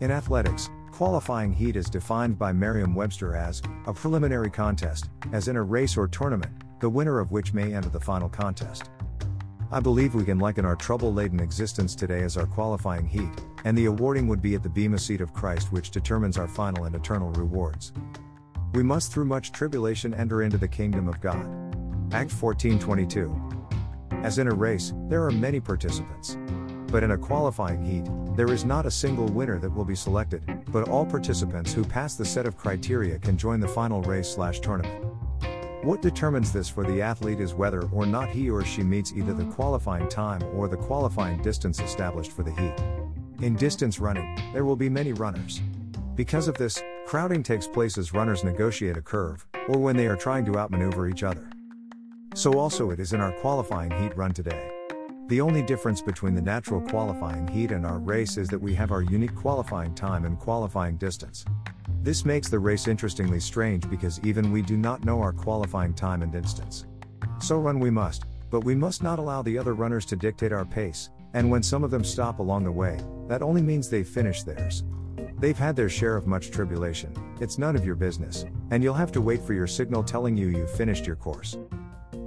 In athletics, qualifying heat is defined by Merriam Webster as a preliminary contest, as in a race or tournament, the winner of which may enter the final contest. I believe we can liken our trouble laden existence today as our qualifying heat, and the awarding would be at the Bema seat of Christ, which determines our final and eternal rewards. We must through much tribulation enter into the kingdom of God. Act 14:22. As in a race, there are many participants. But in a qualifying heat, there is not a single winner that will be selected, but all participants who pass the set of criteria can join the final race/tournament. What determines this for the athlete is whether or not he or she meets either the qualifying time or the qualifying distance established for the heat. In distance running, there will be many runners. Because of this, crowding takes place as runners negotiate a curve, or when they are trying to outmaneuver each other. So also it is in our qualifying heat run today. The only difference between the natural qualifying heat and our race is that we have our unique qualifying time and qualifying distance. This makes the race interestingly strange because even we do not know our qualifying time and distance. So run we must, but we must not allow the other runners to dictate our pace, and when some of them stop along the way, that only means they've finished theirs. They've had their share of much tribulation, it's none of your business, and you'll have to wait for your signal telling you you've finished your course.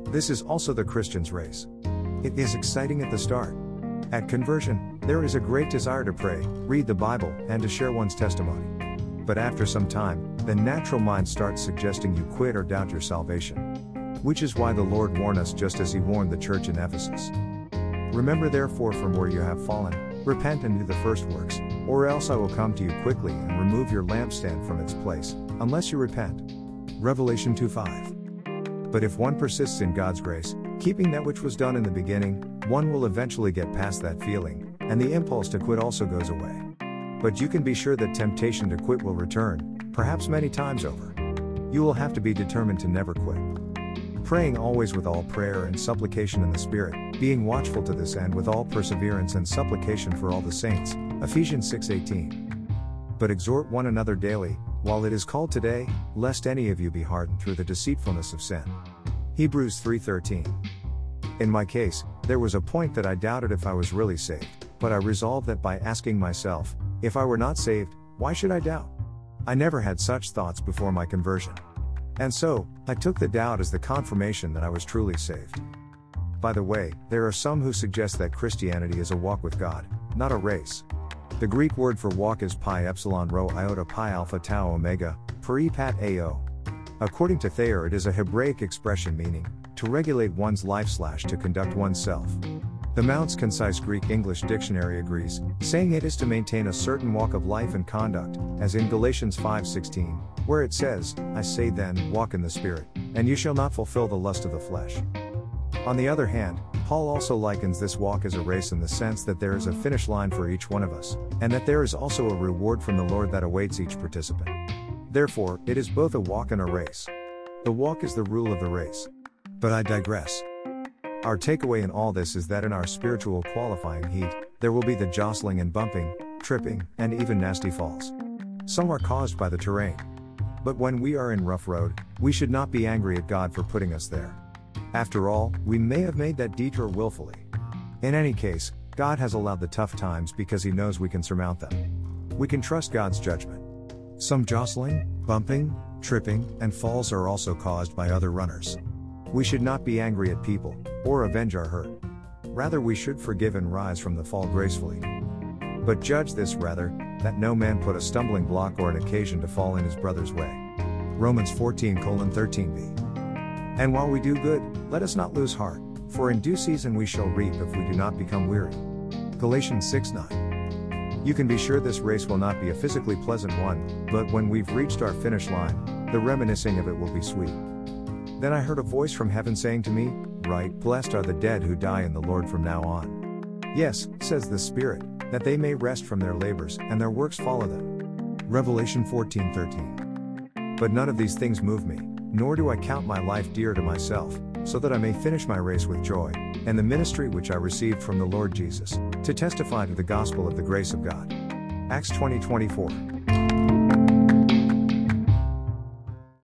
This is also the Christian's race. It is exciting at the start. At conversion, there is a great desire to pray, read the Bible, and to share one's testimony. But after some time, the natural mind starts suggesting you quit or doubt your salvation. Which is why the Lord warned us just as he warned the church in Ephesus. Remember therefore from where you have fallen, repent and do the first works, or else I will come to you quickly and remove your lampstand from its place, unless you repent. Revelation 2:5. But if one persists in God's grace, keeping that which was done in the beginning, one will eventually get past that feeling, and the impulse to quit also goes away. But you can be sure that temptation to quit will return, perhaps many times over. You will have to be determined to never quit. Praying always with all prayer and supplication in the Spirit, being watchful to this end with all perseverance and supplication for all the saints. Ephesians 6:18. But exhort one another daily, while it is called today, lest any of you be hardened through the deceitfulness of sin. Hebrews 3:13. In my case, there was a point that I doubted if I was really saved, but I resolved that by asking myself, if I were not saved, why should I doubt? I never had such thoughts before my conversion. And so, I took the doubt as the confirmation that I was truly saved. By the way, there are some who suggest that Christianity is a walk with God, not a race. The Greek word for walk is pi epsilon rho iota pi alpha tau omega, peri pat ao. According to Thayer, it is a Hebraic expression meaning to regulate one's life slash to conduct oneself. The Mounce's Concise Greek English Dictionary agrees, saying it is to maintain a certain walk of life and conduct, as in Galatians 5:16, where it says, "I say then, walk in the spirit, and you shall not fulfill the lust of the flesh." On the other hand, Paul also likens this walk as a race in the sense that there is a finish line for each one of us, and that there is also a reward from the Lord that awaits each participant. Therefore, it is both a walk and a race. The walk is the rule of the race. But I digress. Our takeaway in all this is that in our spiritual qualifying heat, there will be the jostling and bumping, tripping, and even nasty falls. Some are caused by the terrain. But when we are in rough road, we should not be angry at God for putting us there. After all, we may have made that detour willfully. In any case, God has allowed the tough times because He knows we can surmount them. We can trust God's judgment. Some jostling, bumping, tripping, and falls are also caused by other runners. We should not be angry at people, or avenge our hurt. Rather, we should forgive and rise from the fall gracefully. But judge this rather, that no man put a stumbling block or an occasion to fall in his brother's way. Romans 14 13b. And while we do good, let us not lose heart, for in due season we shall reap if we do not become weary. Galatians 6 9. You can be sure this race will not be a physically pleasant one, but when we've reached our finish line, the reminiscing of it will be sweet. Then I heard a voice from heaven saying to me, Right, Blessed are the dead who die in the Lord from now on. Yes, says the Spirit, that they may rest from their labors, and their works follow them. Revelation 14:13. But none of these things move me, nor do I count my life dear to myself, so that I may finish my race with joy, and the ministry which I received from the Lord Jesus, to testify to the gospel of the grace of God. Acts 20:24.